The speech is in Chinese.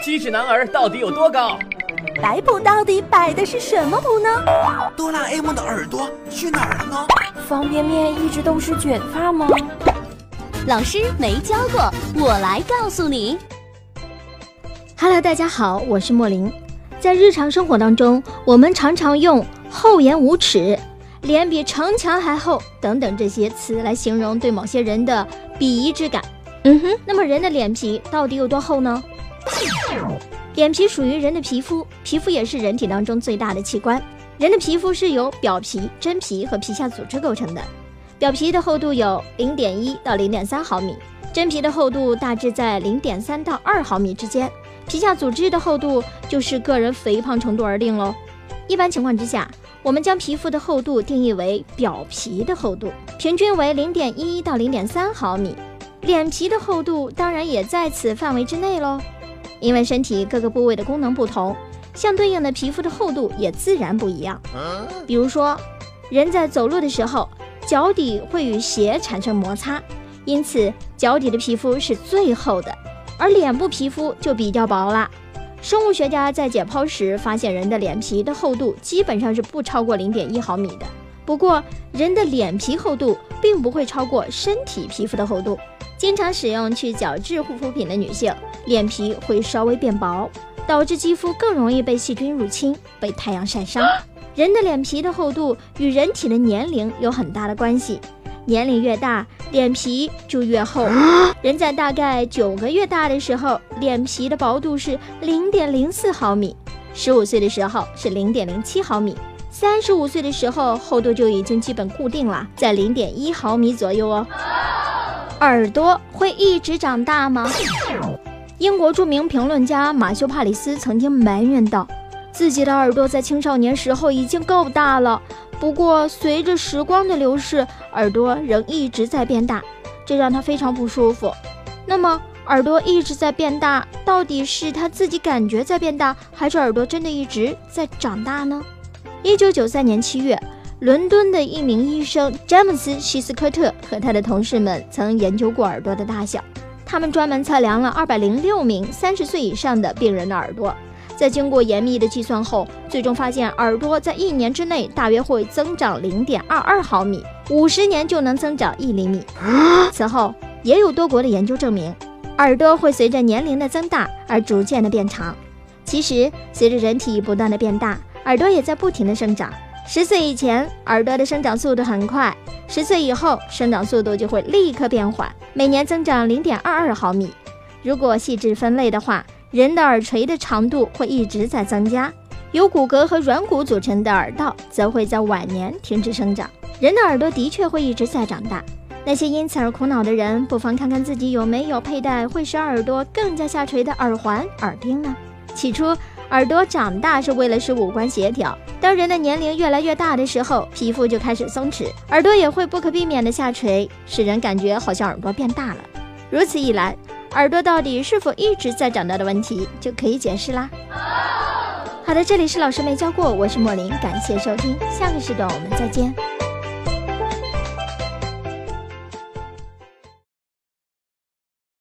七尺男儿到底有多高？摆谱到底摆的是什么谱呢？哆啦 A 梦的耳朵去哪儿了呢？方便面一直都是卷发吗？老师没教过，我来告诉你。Hello，大家好，我是莫林。在日常生活当中，我们常常用“厚颜无耻”“脸比城墙还厚”等等这些词来形容对某些人的鄙夷之感。嗯哼，那么人的脸皮到底有多厚呢？脸皮属于人的皮肤，皮肤也是人体当中最大的器官。人的皮肤是由表皮、真皮和皮下组织构成的。表皮的厚度有零点一到零点三毫米，真皮的厚度大致在零点三到二毫米之间，皮下组织的厚度就是个人肥胖程度而定喽。一般情况之下，我们将皮肤的厚度定义为表皮的厚度，平均为零点一到零点三毫米。脸皮的厚度当然也在此范围之内喽。因为身体各个部位的功能不同，相对应的皮肤的厚度也自然不一样。比如说，人在走路的时候，脚底会与鞋产生摩擦，因此脚底的皮肤是最厚的，而脸部皮肤就比较薄啦。生物学家在解剖时发现，人的脸皮的厚度基本上是不超过零点一毫米的。不过，人的脸皮厚度并不会超过身体皮肤的厚度。经常使用去角质护肤品的女性，脸皮会稍微变薄，导致肌肤更容易被细菌入侵、被太阳晒伤。人的脸皮的厚度与人体的年龄有很大的关系，年龄越大，脸皮就越厚。人在大概九个月大的时候，脸皮的薄度是零点零四毫米；十五岁的时候是零点零七毫米；三十五岁的时候，厚度就已经基本固定了，在零点一毫米左右哦。耳朵会一直长大吗？英国著名评论家马修·帕里斯曾经埋怨道：“自己的耳朵在青少年时候已经够大了，不过随着时光的流逝，耳朵仍一直在变大，这让他非常不舒服。”那么，耳朵一直在变大，到底是他自己感觉在变大，还是耳朵真的一直在长大呢？一九九三年七月。伦敦的一名医生詹姆斯·希斯科特和他的同事们曾研究过耳朵的大小。他们专门测量了206名30岁以上的病人的耳朵，在经过严密的计算后，最终发现耳朵在一年之内大约会增长0.22毫米，50年就能增长一厘米。此后，也有多国的研究证明，耳朵会随着年龄的增大而逐渐的变长。其实，随着人体不断的变大，耳朵也在不停的生长。十岁以前，耳朵的生长速度很快；十岁以后，生长速度就会立刻变缓，每年增长零点二二毫米。如果细致分类的话，人的耳垂的长度会一直在增加，由骨骼和软骨组成的耳道则会在晚年停止生长。人的耳朵的确会一直在长大。那些因此而苦恼的人，不妨看看自己有没有佩戴会使耳朵更加下垂的耳环、耳钉呢？起初。耳朵长大是为了使五官协调。当人的年龄越来越大的时候，皮肤就开始松弛，耳朵也会不可避免的下垂，使人感觉好像耳朵变大了。如此一来，耳朵到底是否一直在长大的问题就可以解释啦。好的，这里是老师没教过，我是莫林，感谢收听，下个时段我们再见。